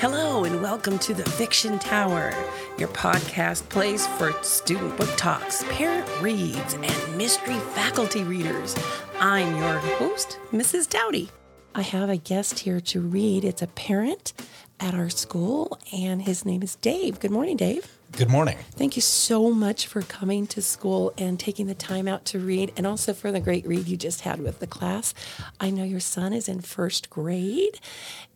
Hello, and welcome to the Fiction Tower, your podcast place for student book talks, parent reads, and mystery faculty readers. I'm your host, Mrs. Dowty. I have a guest here to read. It's a parent at our school, and his name is Dave. Good morning, Dave. Good morning. Thank you so much for coming to school and taking the time out to read, and also for the great read you just had with the class. I know your son is in first grade,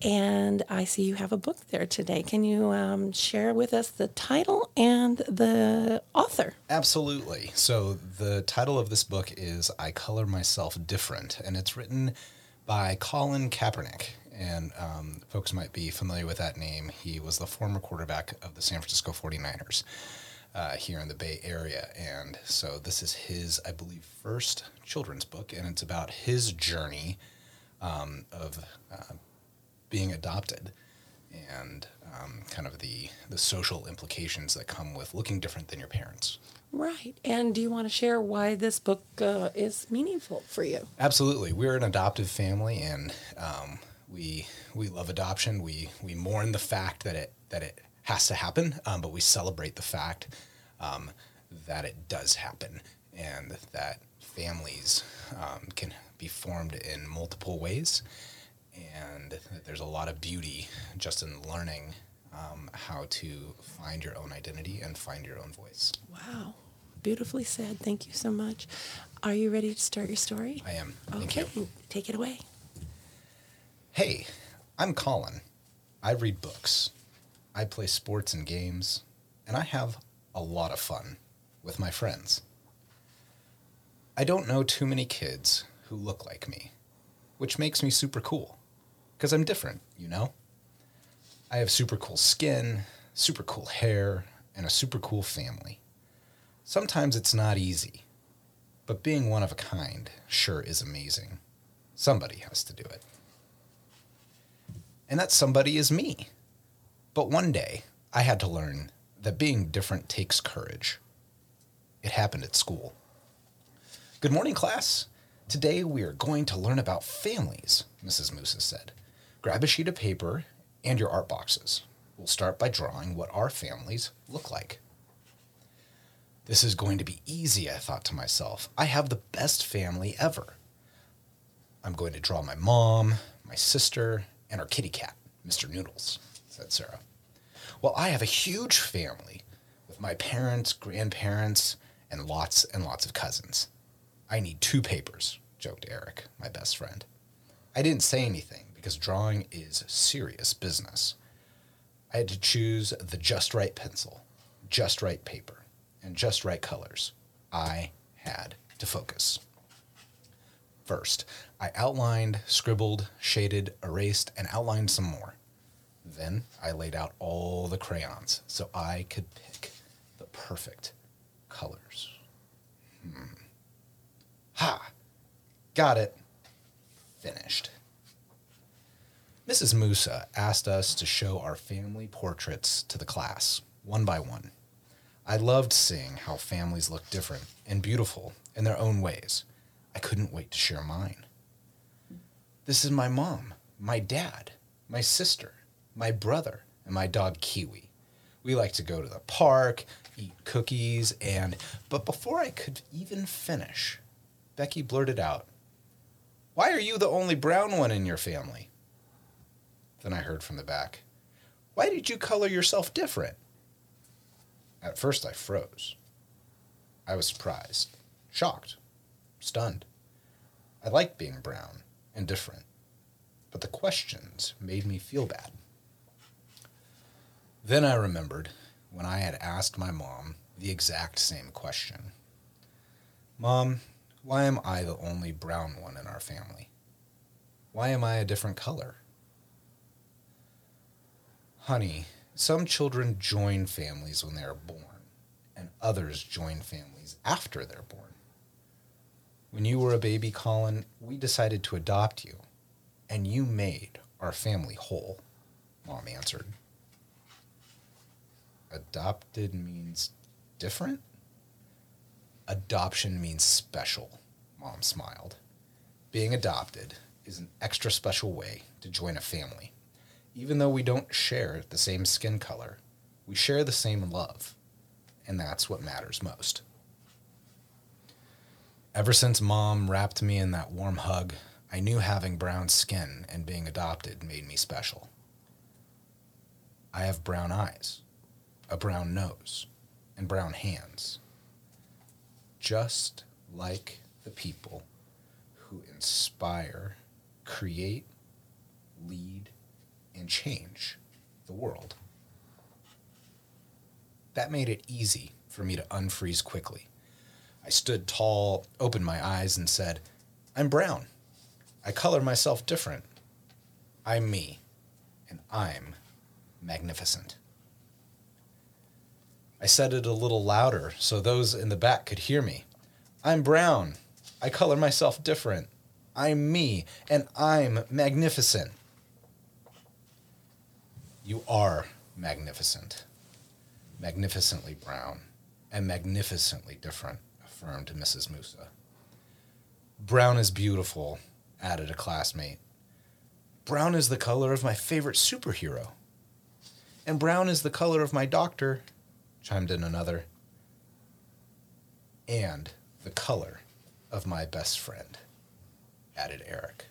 and I see you have a book there today. Can you um, share with us the title and the author? Absolutely. So, the title of this book is I Color Myself Different, and it's written by Colin Kaepernick and um, folks might be familiar with that name. He was the former quarterback of the San Francisco 49ers uh, here in the Bay Area. And so this is his, I believe, first children's book, and it's about his journey um, of uh, being adopted and um, kind of the, the social implications that come with looking different than your parents. Right. And do you want to share why this book uh, is meaningful for you? Absolutely. We're an adoptive family, and um, we we love adoption. We we mourn the fact that it that it has to happen, um, but we celebrate the fact um, that it does happen, and that families um, can be formed in multiple ways, and there's a lot of beauty just in learning um, how to find your own identity and find your own voice. Wow. Beautifully said. Thank you so much. Are you ready to start your story? I am. Okay. Take it away. Hey, I'm Colin. I read books. I play sports and games, and I have a lot of fun with my friends. I don't know too many kids who look like me, which makes me super cool, because I'm different, you know? I have super cool skin, super cool hair, and a super cool family. Sometimes it's not easy, but being one of a kind sure is amazing. Somebody has to do it and that somebody is me. But one day, I had to learn that being different takes courage. It happened at school. Good morning, class. Today we are going to learn about families, Mrs. Musa said. Grab a sheet of paper and your art boxes. We'll start by drawing what our families look like. This is going to be easy, I thought to myself. I have the best family ever. I'm going to draw my mom, my sister, and our kitty cat, Mr. Noodles, said Sarah. Well, I have a huge family with my parents, grandparents, and lots and lots of cousins. I need two papers, joked Eric, my best friend. I didn't say anything because drawing is serious business. I had to choose the just right pencil, just right paper, and just right colors. I had to focus. First, I outlined, scribbled, shaded, erased, and outlined some more. Then I laid out all the crayons so I could pick the perfect colors. Hmm. Ha! Got it. Finished. Mrs. Musa asked us to show our family portraits to the class, one by one. I loved seeing how families look different and beautiful in their own ways. I couldn't wait to share mine. This is my mom, my dad, my sister, my brother, and my dog Kiwi. We like to go to the park, eat cookies, and. But before I could even finish, Becky blurted out, Why are you the only brown one in your family? Then I heard from the back, Why did you color yourself different? At first, I froze. I was surprised, shocked, stunned. I liked being brown and different, but the questions made me feel bad. Then I remembered when I had asked my mom the exact same question Mom, why am I the only brown one in our family? Why am I a different color? Honey, some children join families when they are born, and others join families after they're born. When you were a baby, Colin, we decided to adopt you, and you made our family whole, Mom answered. Adopted means different? Adoption means special, Mom smiled. Being adopted is an extra special way to join a family. Even though we don't share the same skin color, we share the same love, and that's what matters most. Ever since mom wrapped me in that warm hug, I knew having brown skin and being adopted made me special. I have brown eyes, a brown nose, and brown hands, just like the people who inspire, create, lead, and change the world. That made it easy for me to unfreeze quickly. I stood tall, opened my eyes, and said, I'm brown. I color myself different. I'm me, and I'm magnificent. I said it a little louder so those in the back could hear me. I'm brown. I color myself different. I'm me, and I'm magnificent. You are magnificent, magnificently brown, and magnificently different, affirmed Mrs. Musa. Brown is beautiful, added a classmate. Brown is the color of my favorite superhero. And brown is the color of my doctor, chimed in another. And the color of my best friend, added Eric.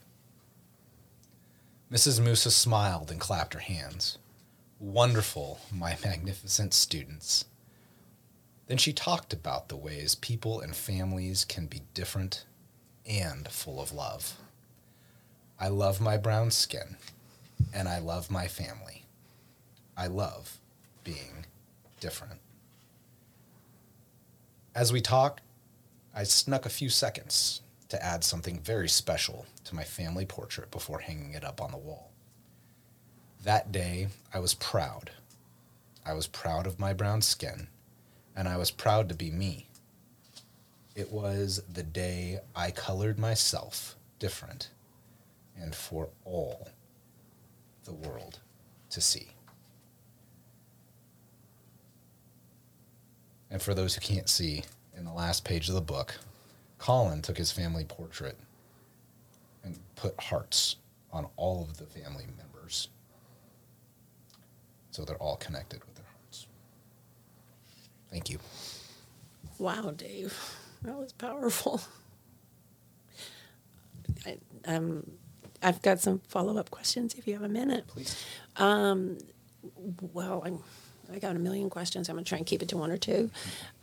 Mrs. Musa smiled and clapped her hands. Wonderful, my magnificent students. Then she talked about the ways people and families can be different and full of love. I love my brown skin, and I love my family. I love being different. As we talked, I snuck a few seconds to add something very special to my family portrait before hanging it up on the wall. That day, I was proud. I was proud of my brown skin, and I was proud to be me. It was the day I colored myself different and for all the world to see. And for those who can't see, in the last page of the book, Colin took his family portrait and put hearts on all of the family members. So they're all connected with their. Thank you. Wow, Dave. That was powerful. I, um, I've got some follow up questions if you have a minute. Please. Well, I'm, I got a million questions. I'm going to try and keep it to one or two.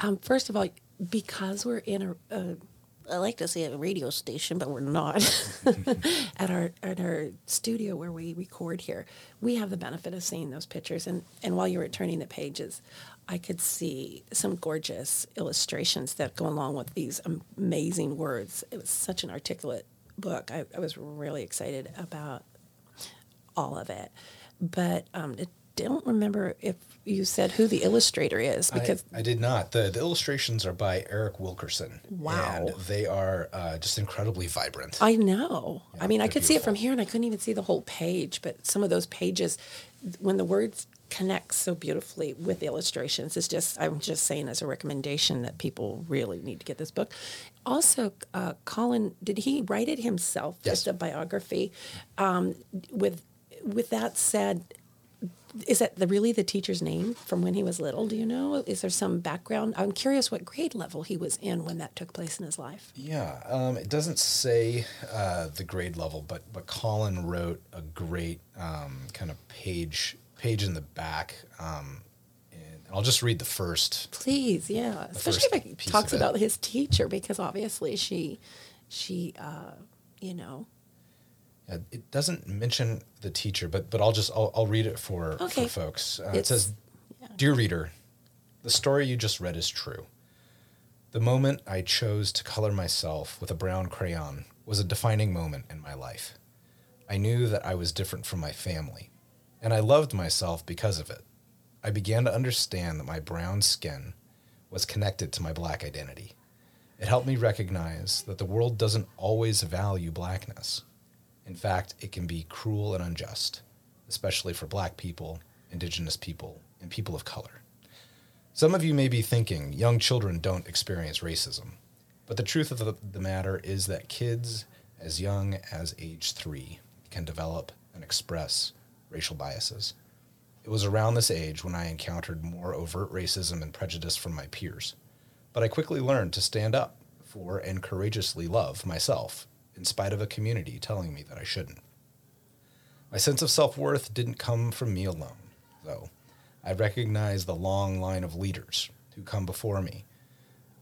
Um, first of all, because we're in a, a I like to say a radio station, but we're not at our at our studio where we record here. We have the benefit of seeing those pictures, and and while you were turning the pages, I could see some gorgeous illustrations that go along with these amazing words. It was such an articulate book. I, I was really excited about all of it, but um, I don't remember if you said who the illustrator is because I, I did not. The, the illustrations are by Eric Wilkerson. Wow. And they are uh, just incredibly vibrant. I know. I mean, I could see it from here and I couldn't even see the whole page, but some of those pages, when the words connect so beautifully with the illustrations, it's just, I'm just saying as a recommendation that people really need to get this book. Also, uh, Colin, did he write it himself? Yes. Just a biography. Um, with, with that said, is that the, really the teacher's name from when he was little? Do you know? Is there some background? I'm curious what grade level he was in when that took place in his life. Yeah, um, it doesn't say uh, the grade level, but but Colin wrote a great um, kind of page page in the back. Um, and I'll just read the first. Please, yeah. Especially if it talks of it. about his teacher, because obviously she, she, uh, you know. It doesn't mention the teacher, but but I'll just I'll, I'll read it for Okay. for folks. Uh, it says, yeah. "Dear reader, the story you just read is true. The moment I chose to color myself with a brown crayon was a defining moment in my life. I knew that I was different from my family, and I loved myself because of it. I began to understand that my brown skin was connected to my black identity. It helped me recognize that the world doesn't always value blackness. In fact, it can be cruel and unjust, especially for black people, indigenous people, and people of color. Some of you may be thinking young children don't experience racism, but the truth of the, matter is that kids as young as age three can develop and express racial biases. It was around this age when I encountered more overt racism and prejudice from my peers. But I quickly learned to stand up for and courageously love myself, in spite of a community telling me that I shouldn't. My sense of self worth didn't come from me alone, though. I recognize the long line of leaders who come before me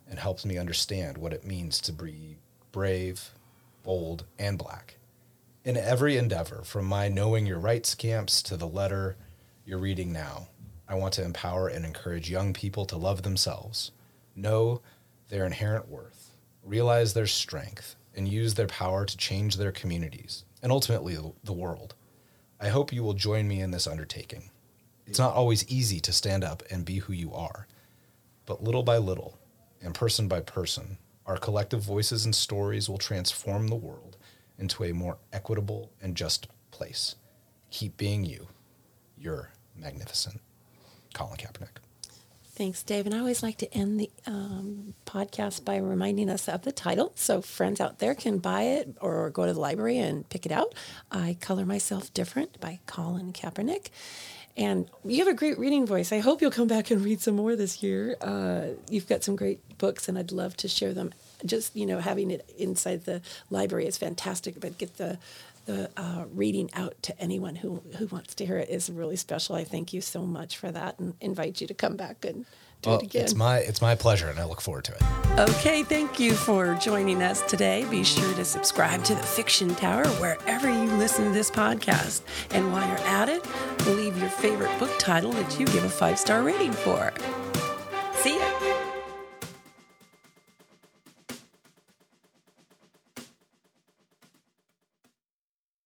and helps me understand what it means to be brave, bold, and black. In every endeavor, from my Knowing Your Rights camps to the letter you're reading now, I want to empower and encourage young people to love themselves, know their inherent worth, realize their strength, and use their power to change their communities and ultimately the world. I hope you will join me in this undertaking. It's not always easy to stand up and be who you are, but little by little, and person by person, our collective voices and stories will transform the world into a more equitable and just place. Keep being you. You're magnificent. Colin Kaepernick. Thanks, Dave. And I always like to end the um, podcast by reminding us of the title so friends out there can buy it or go to the library and pick it out. I Color Myself Different by Colin Kaepernick. And you have a great reading voice. I hope you'll come back and read some more this year. Uh, you've got some great books, and I'd love to share them. Just you know, having it inside the library is fantastic, but get the the uh, reading out to anyone who who wants to hear it is really special. I thank you so much for that, and invite you to come back and do well, it again. It's my it's my pleasure, and I look forward to it. Okay, thank you for joining us today. Be sure to subscribe to the Fiction Tower wherever you listen to this podcast, and while you're at it, leave your favorite book title that you give a five star rating for.